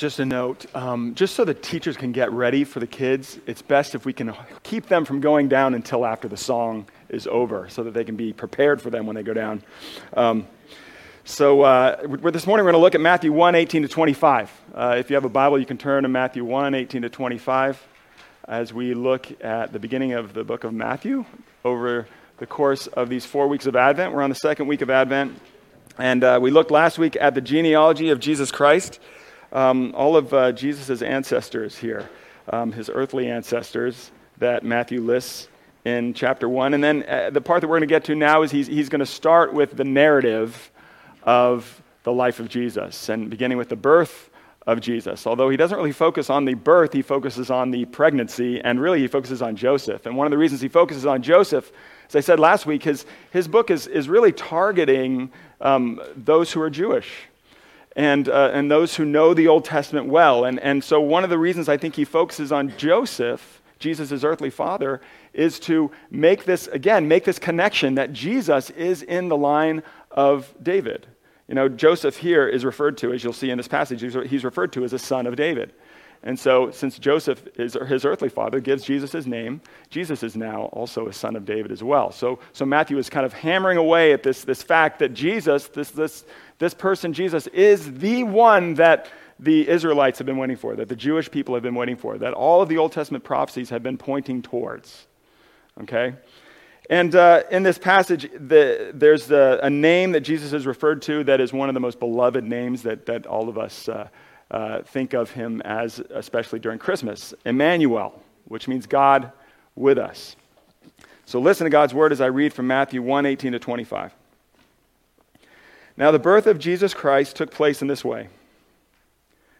just a note um, just so the teachers can get ready for the kids, it's best if we can keep them from going down until after the song is over so that they can be prepared for them when they go down. Um, so uh, this morning we're going to look at Matthew 1 18 to 25. Uh, if you have a Bible, you can turn to Matthew 1 18 to 25 as we look at the beginning of the book of Matthew over the course of these four weeks of Advent. We're on the second week of Advent. And uh, we looked last week at the genealogy of Jesus Christ um, all of uh, Jesus' ancestors here, um, his earthly ancestors that Matthew lists in chapter 1. And then uh, the part that we're going to get to now is he's, he's going to start with the narrative of the life of Jesus, and beginning with the birth of Jesus. Although he doesn't really focus on the birth, he focuses on the pregnancy, and really he focuses on Joseph. And one of the reasons he focuses on Joseph, as I said last week, his, his book is, is really targeting um, those who are Jewish and, uh, and those who know the Old Testament well. And, and so, one of the reasons I think he focuses on Joseph, Jesus' earthly father, is to make this, again, make this connection that Jesus is in the line of David. You know, Joseph here is referred to, as you'll see in this passage, he's referred to as a son of David. And so, since Joseph, is, his earthly father, gives Jesus his name, Jesus is now also a son of David as well. So, so Matthew is kind of hammering away at this, this fact that Jesus, this, this, this person, Jesus, is the one that the Israelites have been waiting for, that the Jewish people have been waiting for, that all of the Old Testament prophecies have been pointing towards. Okay? And uh, in this passage, the, there's a, a, name that Jesus is referred to that is one of the most beloved names that, that all of us uh, uh, think of him as, especially during Christmas Emmanuel, which means God with us. So listen to God's word as I read from Matthew 1 18 to 25. Now, the birth of Jesus Christ took place in this way.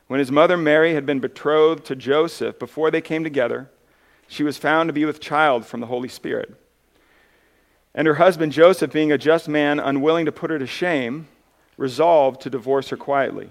When his mother Mary had been betrothed to Joseph, before they came together, she was found to be with child from the Holy Spirit. And her husband Joseph, being a just man, unwilling to put her to shame, resolved to divorce her quietly.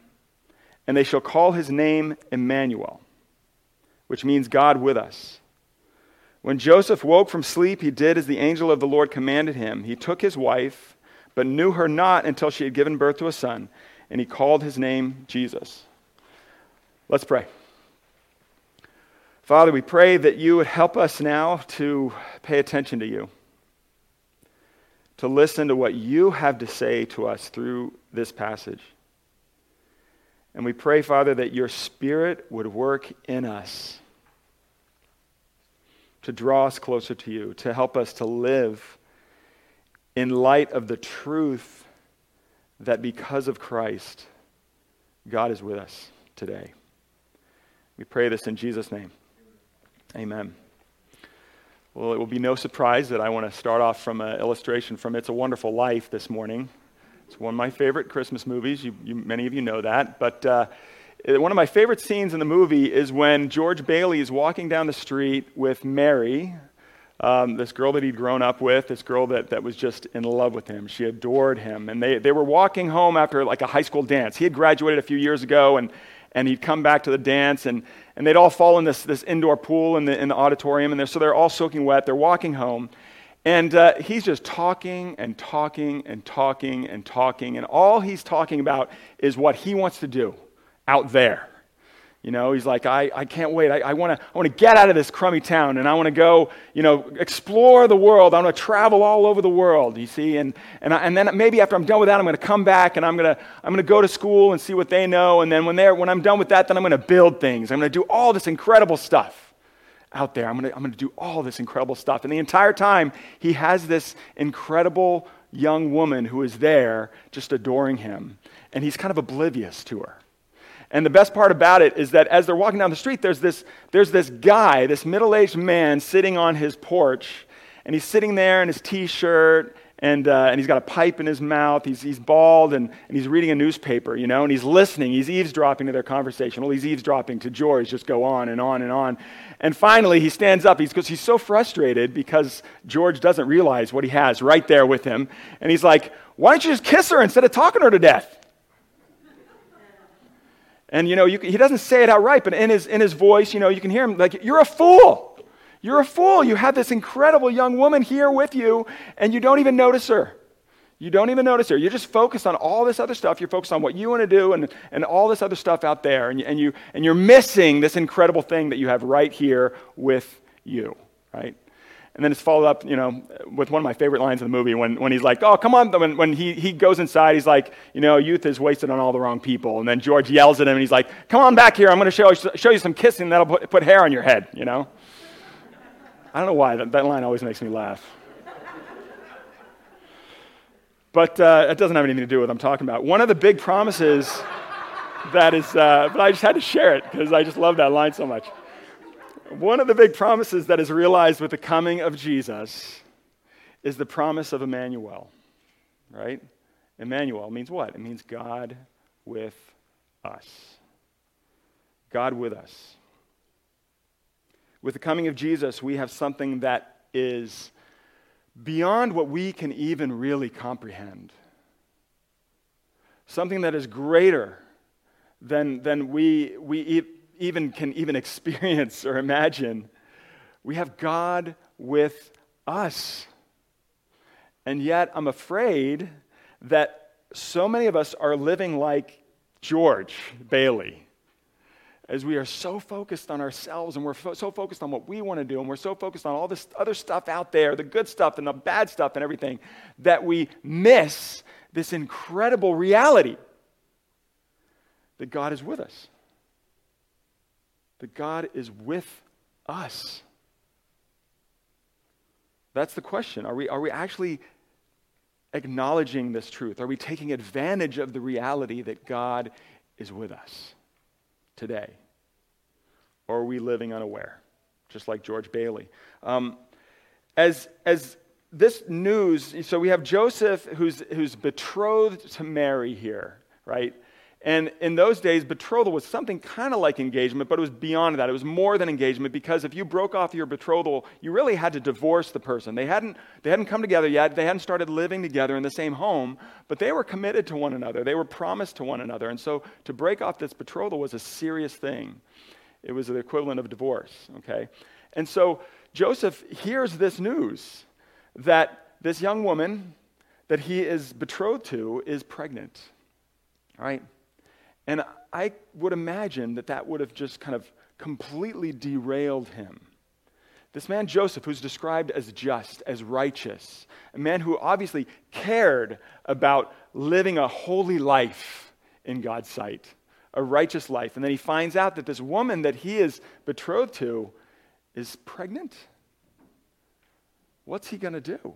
and they shall call his name Emmanuel, which means God with us. When Joseph woke from sleep, he did as the angel of the Lord commanded him. He took his wife, but knew her not until she had given birth to a son, and he called his name Jesus. Let's pray. Father, we pray that you would help us now to pay attention to you, to listen to what you have to say to us through this passage. And we pray, Father, that your Spirit would work in us to draw us closer to you, to help us to live in light of the truth that because of Christ, God is with us today. We pray this in Jesus' name. Amen. Well, it will be no surprise that I want to start off from an illustration from It's a Wonderful Life this morning. It's one of my favorite Christmas movies. You, you, many of you know that. But uh, one of my favorite scenes in the movie is when George Bailey is walking down the street with Mary, um, this girl that he'd grown up with, this girl that, that was just in love with him. She adored him. And they, they were walking home after like a high school dance. He had graduated a few years ago, and, and he'd come back to the dance, and, and they'd all fall in this, this indoor pool in the, in the auditorium. And they're, so they're all soaking wet. They're walking home. And uh, he's just talking and talking and talking and talking. And all he's talking about is what he wants to do out there. You know, he's like, I, I can't wait. I, I want to I wanna get out of this crummy town and I want to go, you know, explore the world. I want to travel all over the world, you see. And, and, I, and then maybe after I'm done with that, I'm going to come back and I'm going to I'm gonna go to school and see what they know. And then when, they're, when I'm done with that, then I'm going to build things. I'm going to do all this incredible stuff out there. I'm going to I'm going to do all this incredible stuff. And the entire time, he has this incredible young woman who is there just adoring him. And he's kind of oblivious to her. And the best part about it is that as they're walking down the street, there's this, there's this guy, this middle aged man, sitting on his porch. And he's sitting there in his t shirt and, uh, and he's got a pipe in his mouth. He's, he's bald, and, and he's reading a newspaper, you know, and he's listening. He's eavesdropping to their conversation. Well, he's eavesdropping to George, just go on and on and on. And finally, he stands up because he's, he's so frustrated because George doesn't realize what he has right there with him. And he's like, Why don't you just kiss her instead of talking her to death? And, you know, you, he doesn't say it outright, but in his, in his voice, you know, you can hear him like, You're a fool. You're a fool. You have this incredible young woman here with you, and you don't even notice her. You don't even notice her. You're just focused on all this other stuff. You're focused on what you want to do and, and all this other stuff out there. And, you, and, you, and you're missing this incredible thing that you have right here with you, right? And then it's followed up, you know, with one of my favorite lines in the movie when, when he's like, oh, come on. When, when he, he goes inside, he's like, you know, youth is wasted on all the wrong people. And then George yells at him and he's like, come on back here. I'm going to show, show you some kissing that'll put, put hair on your head, you know? I don't know why, that, that line always makes me laugh. But uh, it doesn't have anything to do with what I'm talking about. One of the big promises that is, uh, but I just had to share it because I just love that line so much. One of the big promises that is realized with the coming of Jesus is the promise of Emmanuel, right? Emmanuel means what? It means God with us. God with us. With the coming of Jesus, we have something that is beyond what we can even really comprehend. Something that is greater than, than we, we e- even can even experience or imagine. We have God with us. And yet, I'm afraid that so many of us are living like George Bailey as we are so focused on ourselves and we're fo- so focused on what we want to do and we're so focused on all this other stuff out there, the good stuff and the bad stuff and everything, that we miss this incredible reality that God is with us. That God is with us. That's the question. Are we, are we actually acknowledging this truth? Are we taking advantage of the reality that God is with us today? Or are we living unaware, just like George Bailey? Um, as, as this news, so we have Joseph who's, who's betrothed to Mary here, right? And in those days, betrothal was something kind of like engagement, but it was beyond that. It was more than engagement because if you broke off your betrothal, you really had to divorce the person. They hadn't, they hadn't come together yet. They hadn't started living together in the same home, but they were committed to one another. They were promised to one another. And so to break off this betrothal was a serious thing. It was the equivalent of divorce, okay? And so Joseph hears this news that this young woman that he is betrothed to is pregnant, all right? And I would imagine that that would have just kind of completely derailed him. This man, Joseph, who's described as just, as righteous, a man who obviously cared about living a holy life in God's sight a righteous life. And then he finds out that this woman that he is betrothed to is pregnant. What's he going to do?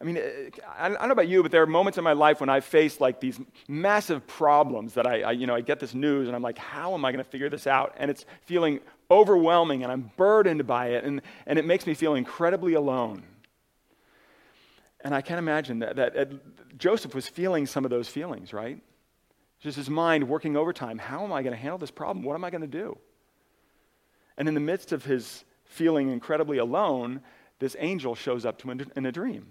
I mean, eh, I don't know about you, but there are moments in my life when I face like these massive problems that I, I you know, I get this news and I'm like, how am I going to figure this out? And it's feeling overwhelming and I'm burdened by it and, and it makes me feel incredibly alone. And I can't imagine that, that, that Joseph was feeling some of those feelings, right? Just his mind working overtime. How am I going to handle this problem? What am I going to do? And in the midst of his feeling incredibly alone, this angel shows up to him in a dream.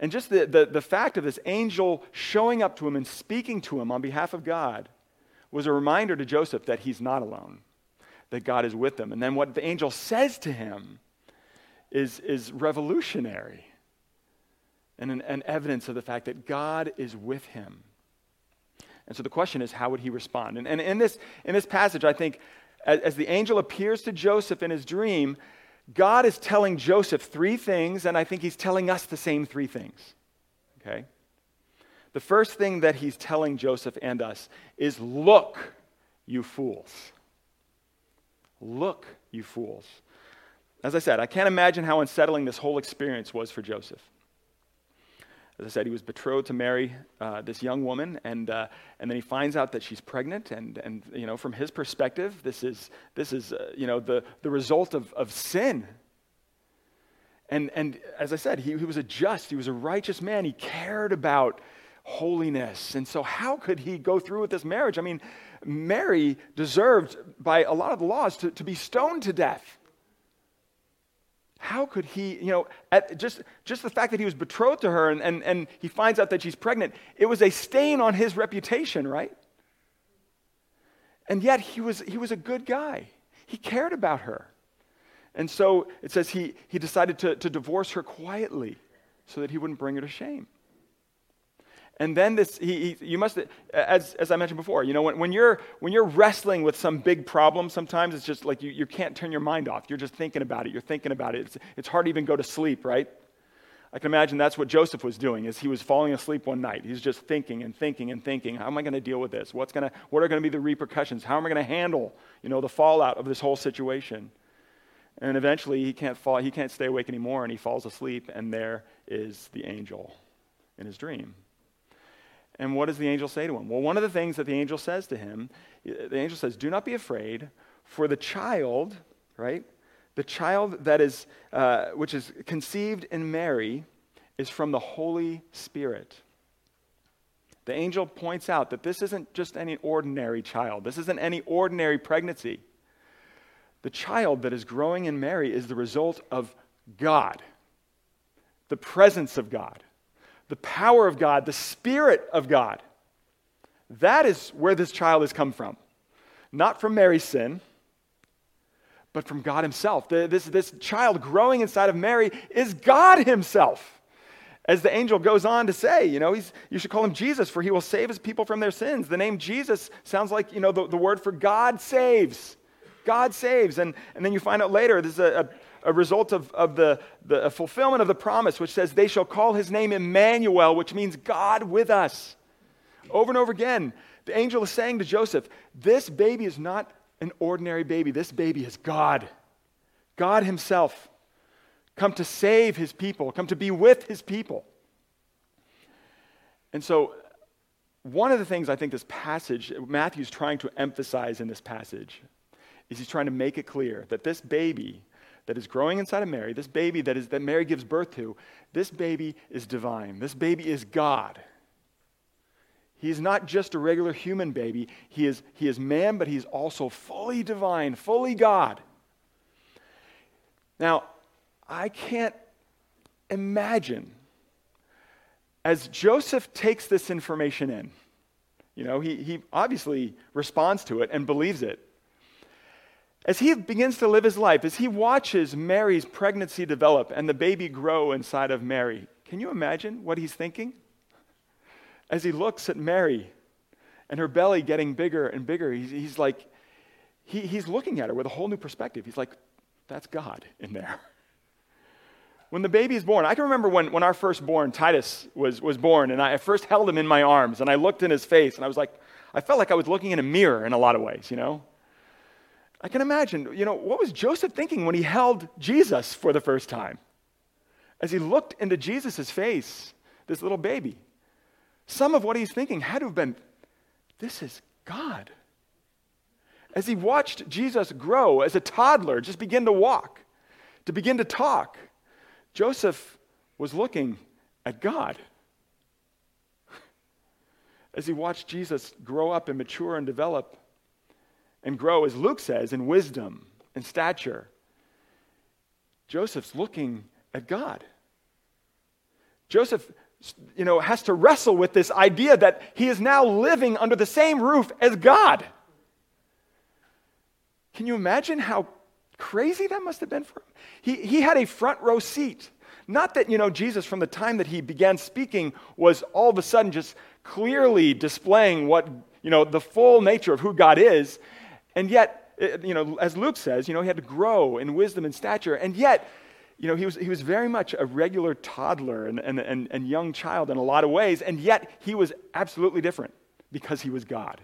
And just the, the, the fact of this angel showing up to him and speaking to him on behalf of God was a reminder to Joseph that he's not alone, that God is with him. And then what the angel says to him is, is revolutionary and an, an evidence of the fact that God is with him. And so the question is, how would he respond? And, and in, this, in this passage, I think, as, as the angel appears to Joseph in his dream, God is telling Joseph three things, and I think he's telling us the same three things. Okay? The first thing that he's telling Joseph and us is look, you fools. Look, you fools. As I said, I can't imagine how unsettling this whole experience was for Joseph. As I said, he was betrothed to marry uh, this young woman, and, uh, and then he finds out that she's pregnant. And, and you know, from his perspective, this is, this is uh, you know, the, the result of, of sin. And, and as I said, he, he was a just, he was a righteous man. He cared about holiness. And so, how could he go through with this marriage? I mean, Mary deserved, by a lot of the laws, to, to be stoned to death. How could he, you know, just, just the fact that he was betrothed to her and, and, and he finds out that she's pregnant, it was a stain on his reputation, right? And yet he was, he was a good guy. He cared about her. And so it says he, he decided to, to divorce her quietly so that he wouldn't bring her to shame. And then this, he, he, you must, as, as I mentioned before, you know, when, when, you're, when you're wrestling with some big problem, sometimes it's just like you, you can't turn your mind off. You're just thinking about it. You're thinking about it. It's, it's hard to even go to sleep, right? I can imagine that's what Joseph was doing as he was falling asleep one night. He's just thinking and thinking and thinking, how am I going to deal with this? What's to, what are going to be the repercussions? How am I going to handle, you know, the fallout of this whole situation? And eventually he can't fall, he can't stay awake anymore and he falls asleep and there is the angel in his dream. And what does the angel say to him? Well, one of the things that the angel says to him, the angel says, Do not be afraid, for the child, right? The child that is, uh, which is conceived in Mary is from the Holy Spirit. The angel points out that this isn't just any ordinary child, this isn't any ordinary pregnancy. The child that is growing in Mary is the result of God, the presence of God the power of God, the Spirit of God. That is where this child has come from. Not from Mary's sin, but from God Himself. The, this, this child growing inside of Mary is God Himself. As the angel goes on to say, you know, he's, you should call him Jesus, for he will save his people from their sins. The name Jesus sounds like, you know, the, the word for God saves. God saves. And, and then you find out later, this is a, a a result of, of the, the fulfillment of the promise, which says, They shall call his name Emmanuel, which means God with us. Over and over again, the angel is saying to Joseph, This baby is not an ordinary baby. This baby is God. God Himself, come to save His people, come to be with His people. And so, one of the things I think this passage, Matthew's trying to emphasize in this passage, is he's trying to make it clear that this baby that is growing inside of Mary, this baby that, is, that Mary gives birth to, this baby is divine. This baby is God. He's not just a regular human baby. He is, he is man, but he's also fully divine, fully God. Now, I can't imagine as Joseph takes this information in, you know, he, he obviously responds to it and believes it. As he begins to live his life, as he watches Mary's pregnancy develop and the baby grow inside of Mary, can you imagine what he's thinking? As he looks at Mary and her belly getting bigger and bigger, he's, he's like, he, he's looking at her with a whole new perspective. He's like, that's God in there. When the baby is born, I can remember when, when our firstborn, Titus, was, was born, and I first held him in my arms, and I looked in his face, and I was like, I felt like I was looking in a mirror in a lot of ways, you know? I can imagine, you know, what was Joseph thinking when he held Jesus for the first time? As he looked into Jesus' face, this little baby, some of what he's thinking had to have been, this is God. As he watched Jesus grow as a toddler, just begin to walk, to begin to talk, Joseph was looking at God. As he watched Jesus grow up and mature and develop, and grow, as Luke says, in wisdom and stature. Joseph's looking at God. Joseph, you know, has to wrestle with this idea that he is now living under the same roof as God. Can you imagine how crazy that must have been for him? He, he had a front row seat. Not that, you know, Jesus, from the time that he began speaking, was all of a sudden just clearly displaying what, you know, the full nature of who God is. And yet, you know, as Luke says, you know, he had to grow in wisdom and stature. And yet, you know, he was, he was very much a regular toddler and, and, and, and young child in a lot of ways. And yet, he was absolutely different because he was God.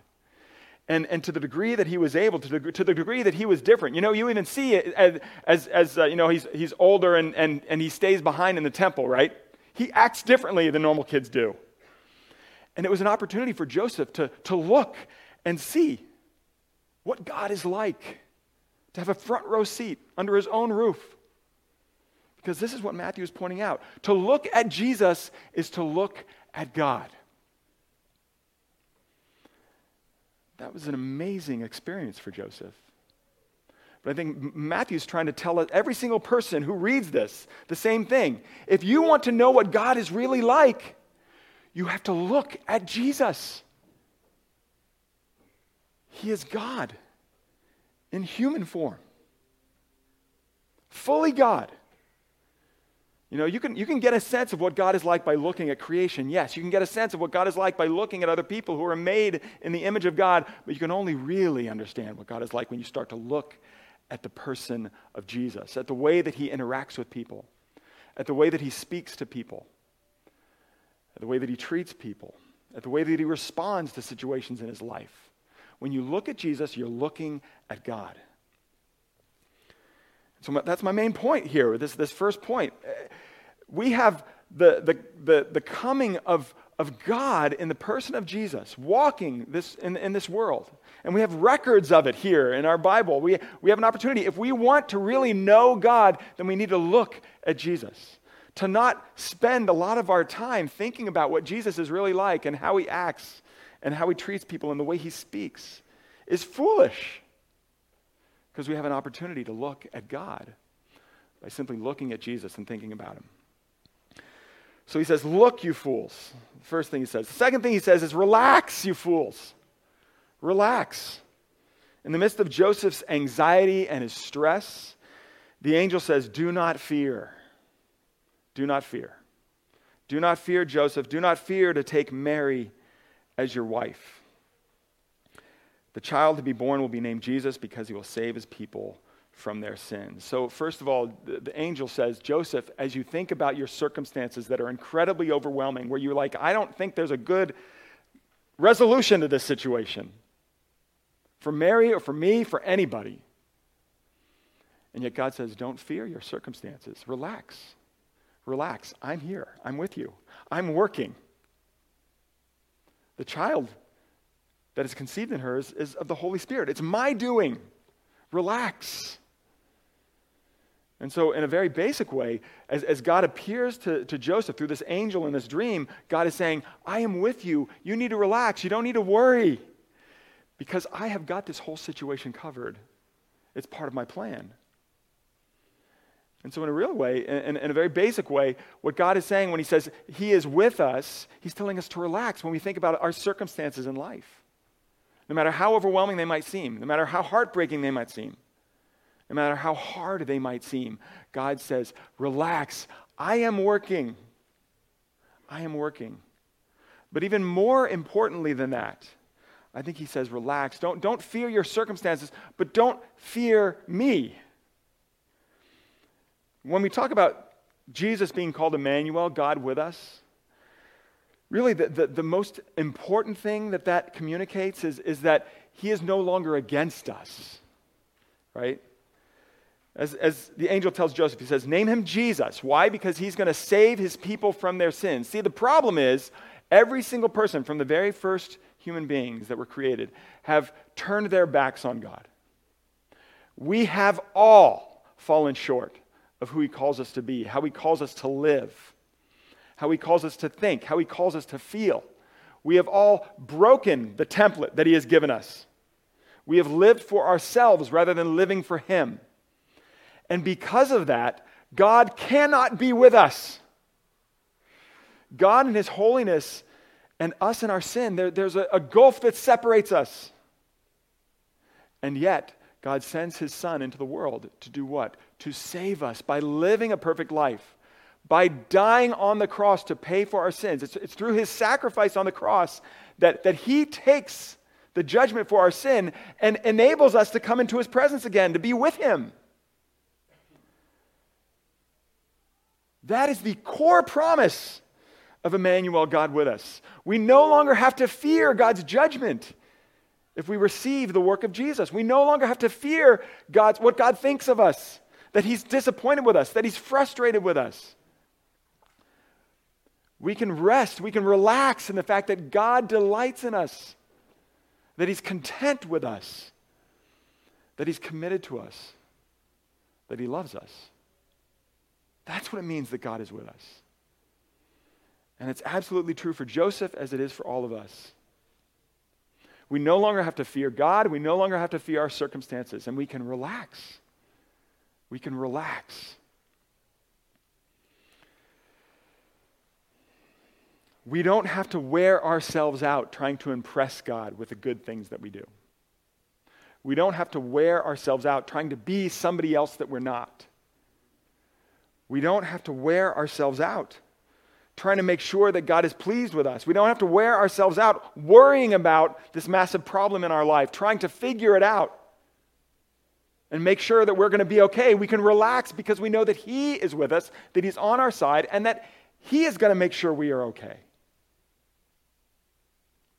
And, and to the degree that he was able, to the, to the degree that he was different, you know, you even see it as, as, as uh, you know, he's, he's older and, and, and he stays behind in the temple, right? He acts differently than normal kids do. And it was an opportunity for Joseph to, to look and see what God is like, to have a front row seat under his own roof. Because this is what Matthew is pointing out. To look at Jesus is to look at God. That was an amazing experience for Joseph. But I think Matthew's trying to tell every single person who reads this the same thing. If you want to know what God is really like, you have to look at Jesus. He is God in human form, fully God. You know, you can, you can get a sense of what God is like by looking at creation. Yes, you can get a sense of what God is like by looking at other people who are made in the image of God, but you can only really understand what God is like when you start to look at the person of Jesus, at the way that he interacts with people, at the way that he speaks to people, at the way that he treats people, at the way that he responds to situations in his life. When you look at Jesus, you're looking at God. So that's my main point here, this, this first point. We have the, the, the, the coming of, of God in the person of Jesus, walking this, in, in this world. And we have records of it here in our Bible. We, we have an opportunity. If we want to really know God, then we need to look at Jesus. To not spend a lot of our time thinking about what Jesus is really like and how he acts and how he treats people and the way he speaks is foolish because we have an opportunity to look at God by simply looking at Jesus and thinking about him. So he says, Look, you fools. The first thing he says. The second thing he says is, Relax, you fools. Relax. In the midst of Joseph's anxiety and his stress, the angel says, Do not fear. Do not fear. Do not fear, Joseph. Do not fear to take Mary as your wife. The child to be born will be named Jesus because he will save his people from their sins. So, first of all, the, the, angel says, Joseph, as you think about your circumstances that are incredibly overwhelming, where you're like, I don't think there's a good resolution to this situation for Mary or for me, for anybody. And yet God says, Don't fear your circumstances. Relax. Relax. I'm here. I'm with you. I'm working. The child that is conceived in her is, is of the Holy Spirit. It's my doing. Relax. And so, in a very basic way, as, as God appears to, to Joseph through this angel in this dream, God is saying, I am with you. You need to relax. You don't need to worry because I have got this whole situation covered. It's part of my plan. And so, in a real way, in, in, a very basic way, what God is saying when He says He is with us, He's telling us to relax when we think about our circumstances in life. No matter how overwhelming they might seem, no matter how heartbreaking they might seem, no matter how hard they might seem, God says, Relax, I am working. I am working. But even more importantly than that, I think he says, Relax. Don't, don't fear your circumstances, but don't fear me. When we talk about Jesus being called Emmanuel, God with us, really the, the, the, most important thing that that communicates is, is that he is no longer against us, right? As, as the angel tells Joseph, he says, Name him Jesus. Why? Because he's going to save his people from their sins. See, the problem is every single person from the very first human beings that were created have turned their backs on God. We have all fallen short of who he calls us to be, how he calls us to live how he calls us to think, how he calls us to feel. We have all broken the template that he has given us. We have lived for ourselves rather than living for him. And because of that, God cannot be with us. God in his holiness and us in our sin, there, there's a, a gulf that separates us. And yet, God sends his son into the world to do what? To save us by living a perfect life by dying on the cross to pay for our sins. It's, it's through his sacrifice on the cross that, that he takes the judgment for our sin and enables us to come into his presence again, to be with him. That is the core promise of Emmanuel, God with us. We no longer have to fear God's judgment if we receive the work of Jesus. We no longer have to fear God's, what God thinks of us, that He's disappointed with us, that He's frustrated with us. We can rest, we can relax in the fact that God delights in us, that He's content with us, that He's committed to us, that He loves us. That's what it means that God is with us. And it's absolutely true for Joseph as it is for all of us. We no longer have to fear God. We no longer have to fear our circumstances, and we can relax. We can relax. We don't have to wear ourselves out trying to impress God with the good things that we do. We don't have to wear ourselves out trying to be somebody else that we're not. We don't have to wear ourselves out trying to make sure that God is pleased with us. We don't have to wear ourselves out worrying about this massive problem in our life, trying to figure it out and make sure that we're going to be okay. We can relax because we know that He is with us, that He's on our side, and that He is going to make sure we are okay.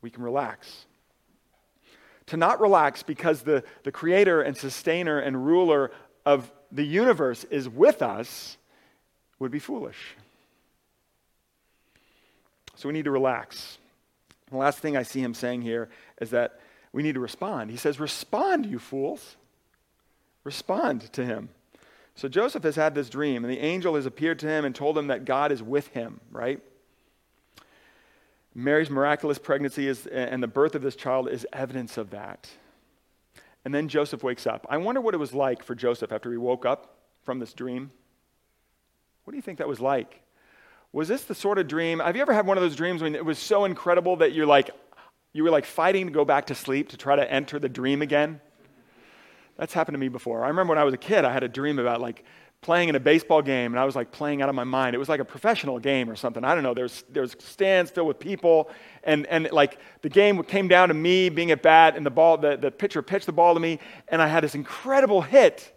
We can relax. To not relax because the, the creator and sustainer and ruler of the universe is with us would be foolish. So we need to relax. The last thing I see him saying here is that we need to respond. He says, Respond, you fools. Respond to him. So Joseph has had this dream, and the angel has appeared to him and told him that God is with him, right? Mary's miraculous pregnancy is, and the birth of this child is evidence of that. And then Joseph wakes up. I wonder what it was like for Joseph after he woke up from this dream. What do you think that was like? Was this the sort of dream? Have you ever had one of those dreams when it was so incredible that you're like, you were like fighting to go back to sleep to try to enter the dream again? That's happened to me before. I remember when I was a kid, I had a dream about like playing in a baseball game, and I was like playing out of my mind. It was like a professional game or something. I don't know. There's there's stands filled with people, and and like the game came down to me being at bat, and the ball, the, the pitcher pitched the ball to me, and I had this incredible hit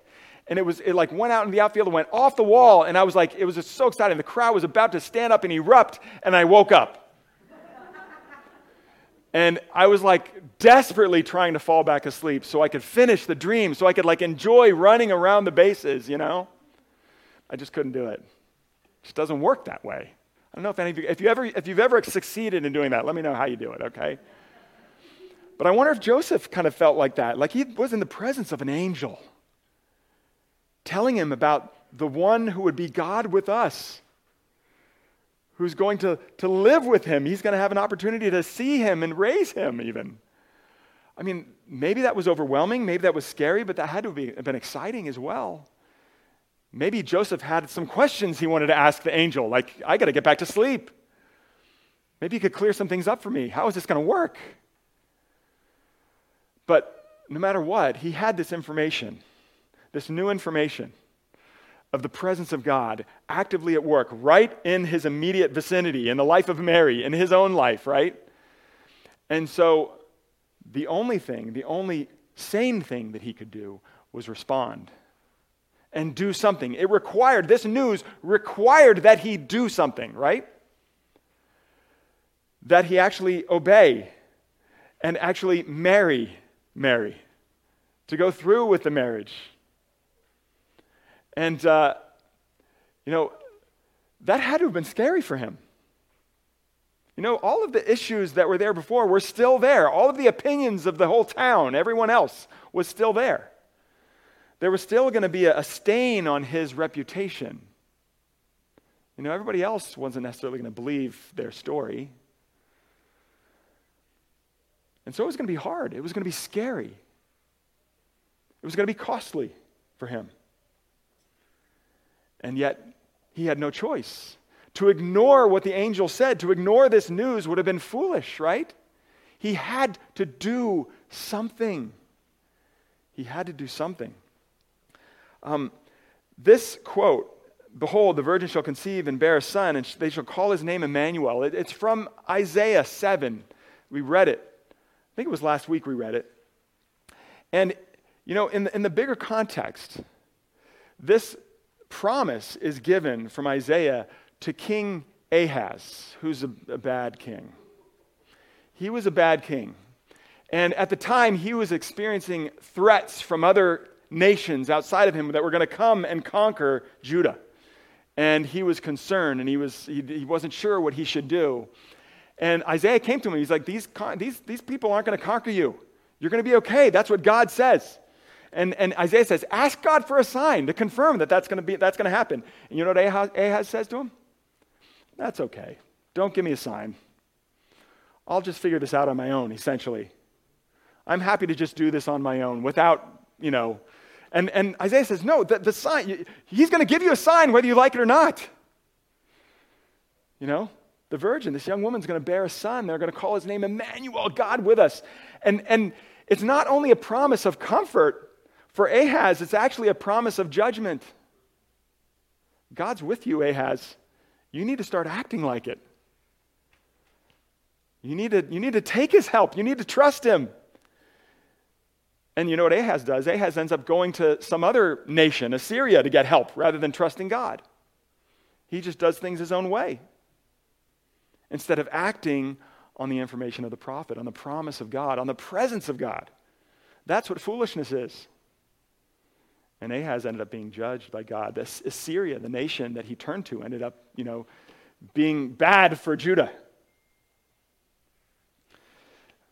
and it was it like went out in the outfield and went off the wall and i was like it was just so exciting the crowd was about to stand up and erupt and i woke up and i was like desperately trying to fall back asleep so i could finish the dream so i could like enjoy running around the bases you know? I just couldn't do it. It just doesn't work that way. I don't know if any of you if you ever if you've ever succeeded in doing that let me know how you do it okay? But i wonder if joseph kind of felt like that. Like he was in the presence of an angel telling him about the one who would be God with us, who's going to, to live with him. He's going to have an opportunity to see him and raise him, even. I mean, maybe that was overwhelming, maybe that was scary, but that had to have been exciting as well. Maybe Joseph had some questions he wanted to ask the angel, like, I got to get back to sleep. Maybe he could clear some things up for me. How is this going to work? But no matter what, he had this information this new information of the presence of God actively at work right in his immediate vicinity, in the life of Mary, in his own life, right? And so the only thing, the only sane thing that he could do was respond and do something. It required, this news required that he do something, right? That he actually obey and actually marry Mary, to go through with the marriage. And, uh, you know, that had to have been scary for him. You know, all of the issues that were there before were still there. All of the opinions of the whole town, everyone else, was still there. There was still going to be a, a stain on his reputation. You know, everybody else wasn't necessarily going to believe their story. And so it was going to be hard. It was going to be scary. It was going to be costly for him. And yet, he had no choice. To ignore what the angel said, to ignore this news would have been foolish, right? He had to do something. He had to do something. Um, this quote, Behold, the virgin shall conceive and bear a son, and they shall call his name Emmanuel. It, it's from Isaiah 7. We read it. I think it was last week we read it. And, you know, in the, in the bigger context, this promise is given from Isaiah to King Ahaz, who's a, a bad king. He was a bad king. And at the time, he was experiencing threats from other nations outside of him that were going to come and conquer Judah. And he was concerned and he, was, he, he wasn't sure what he should do. And Isaiah came to him. He's like, these, these, these people aren't going to conquer you. You're going to be okay. That's what God says. And, and Isaiah says, ask God for a sign to confirm that that's going to be that's going to happen. And you know what Ahaz, Ahaz says to him? That's okay. Don't give me a sign. I'll just figure this out on my own, essentially. I'm happy to just do this on my own without, you know. And, and Isaiah says, no, the, the sign, he's going to give you a sign whether you like it or not. You know, the virgin, this young woman's going to bear a son. They're going to call his name Emmanuel, God with us. And, and it's not only a promise of comfort for Ahaz, it's actually a promise of judgment. God's with you, Ahaz. You need to start acting like it. You need to, you need to take his help. You need to trust him. And you know what Ahaz does? Ahaz ends up going to some other nation, Assyria, to get help rather than trusting God. He just does things his own way instead of acting on the information of the prophet, on the promise of God, on the presence of God. That's what foolishness is. And Ahaz ended up being judged by God. This Assyria, the nation that he turned to, ended up, you know, being bad for Judah.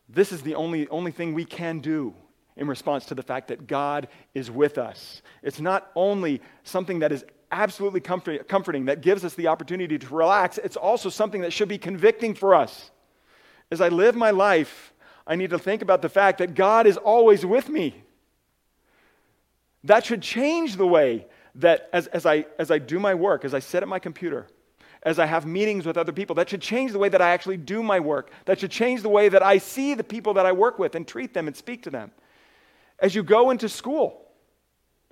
This is the only, only thing we can do in response to the fact that God is with us. It's not only something that is absolutely comfort, comforting, that gives us the opportunity to relax, it's also something that should be convicting for us. As I live my life, I need to think about the fact that God is always with me. That should change the way that as, as, I, as I do my work, as I sit at my computer, as I have meetings with other people, that should change the way that I actually do my work. That should change the way that I see the people that I work with and treat them and speak to them. As you go into school,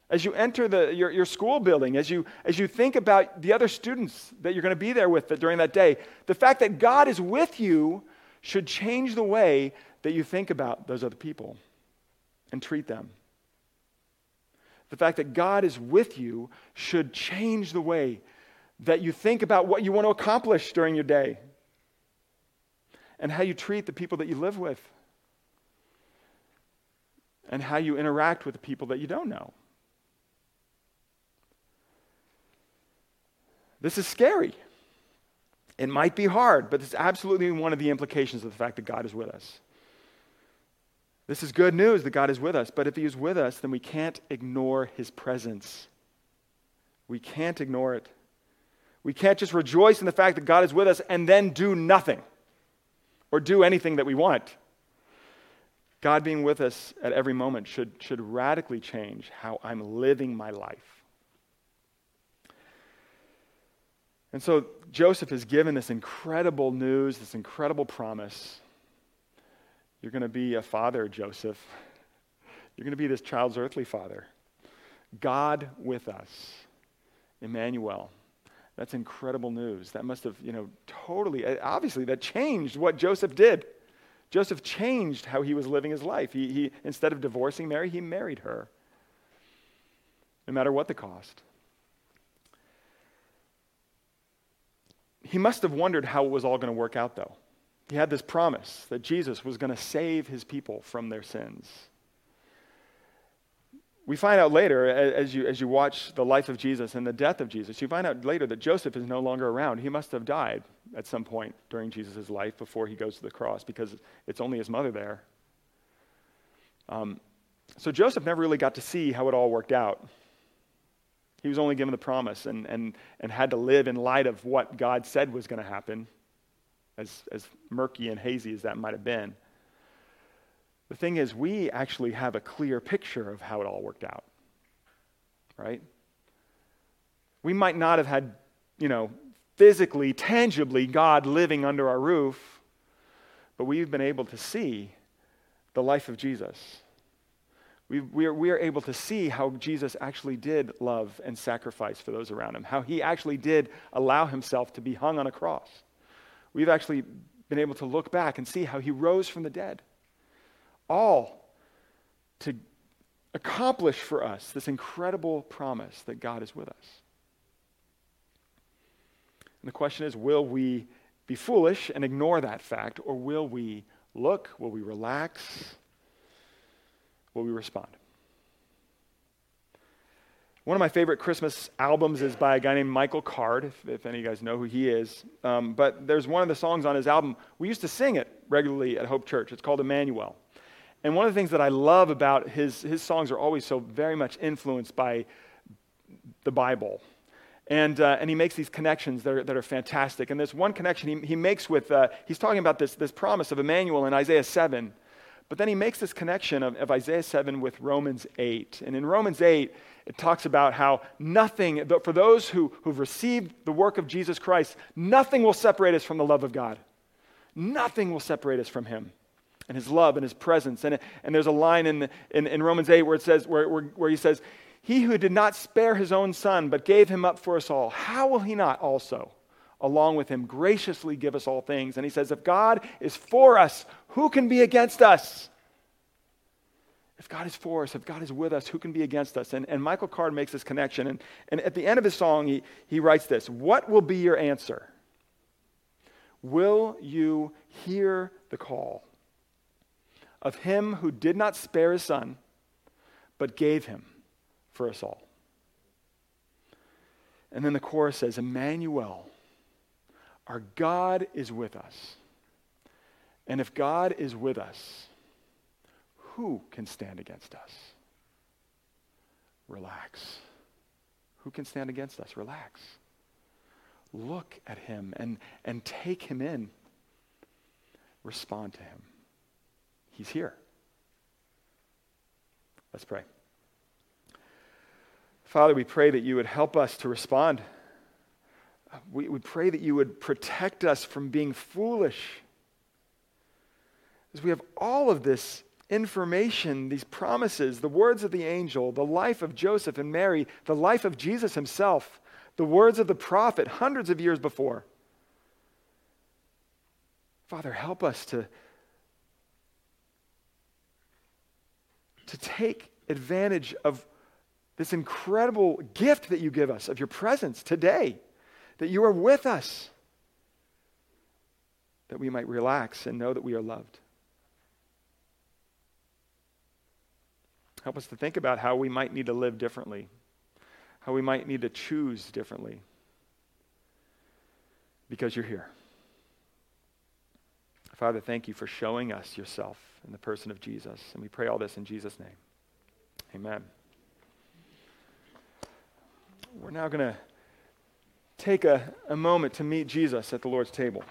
as you enter the, your, your school building, as you, as you think about the other students that you're going to be there with during that day, the fact that God is with you should change the way that you think about those other people and treat them. The fact that God is with you should change the way that you think about what you want to accomplish during your day and how you treat the people that you live with and how you interact with the people that you don't know. This is scary. It might be hard, but it's absolutely one of the implications of the fact that God is with us. This is good news that God is with us, but if He is with us, then we can't ignore His presence. We can't ignore it. We can't just rejoice in the fact that God is with us and then do nothing or do anything that we want. God being with us at every moment should, should radically change how I'm living my life. And so Joseph is given this incredible news, this incredible promise. You're going to be a father, Joseph. You're going to be this child's earthly father. God with us. Emmanuel. That's incredible news. That must have, you know, totally, uh, obviously, that changed what Joseph did. Joseph changed how he was living his life. He, he, instead of divorcing Mary, he married her, no matter what the cost. He must have wondered how it was all going to work out, though. He had this promise that Jesus was going to save his people from their sins. We find out later, as you, as you watch the life of Jesus and the death of Jesus, you find out later that Joseph is no longer around. He must have died at some point during Jesus' life before he goes to the cross because it's only his mother there. Um, so Joseph never really got to see how it all worked out. He was only given the promise and, and, and had to live in light of what God said was going to happen, as, as murky and hazy as that might have been. The thing is, we actually have a clear picture of how it all worked out, right? We might not have had, you know, physically, tangibly God living under our roof, but we've been able to see the life of Jesus we, we, are, we are able to see how Jesus actually did love and sacrifice for those around him, how he actually did allow himself to be hung on a cross. We've actually been able to look back and see how he rose from the dead. All to accomplish for us this incredible promise that God is with us. And the question is will we be foolish and ignore that fact, or will we look, will we relax, will we respond? One of my favorite Christmas albums is by a guy named Michael Card, if, if any of you guys know who he is. Um, but there's one of the songs on his album. We used to sing it regularly at Hope Church. It's called Emmanuel. And one of the things that I love about his, his songs are always so very much influenced by the Bible. And, uh, and he makes these connections that are, that are fantastic. And there's one connection he, he makes with, uh, he's talking about this, this promise of Emmanuel in Isaiah 7. But then he makes this connection of, of Isaiah 7 with Romans 8. And in Romans 8, it talks about how nothing, but for those who, who've received the work of Jesus Christ, nothing will separate us from the love of God. Nothing will separate us from him and his love and his presence. And, and there's a line in, in, in, Romans 8 where it says, where, where, where he says, He who did not spare his own son, but gave him up for us all, how will he not also, along with him, graciously give us all things? And he says, If God is for us, who can be against us? If God is for us, if God is with us, who can be against us? And, and Michael Card makes this connection. And, and at the end of his song, he, he writes this What will be your answer? Will you hear the call of him who did not spare his son, but gave him for us all? And then the chorus says, Emmanuel, our God is with us. And if God is with us, who can stand against us? Relax. Who can stand against us? Relax. Look at him and, and take him in. Respond to him. He's here. Let's pray. Father, we pray that you would help us to respond. We, we pray that you would protect us from being foolish. As we have all of this information, these promises, the words of the angel, the life of Joseph and Mary, the life of Jesus himself, the words of the prophet hundreds of years before. Father, help us to, to take advantage of this incredible gift that you give us of your presence today, that you are with us, that we might relax and know that we are loved. Help us to think about how we might need to live differently, how we might need to choose differently, because you're here. Father, thank you for showing us yourself in the person of Jesus. And we pray all this in Jesus' name. Amen. We're now going to take a, a moment to meet Jesus at the Lord's table.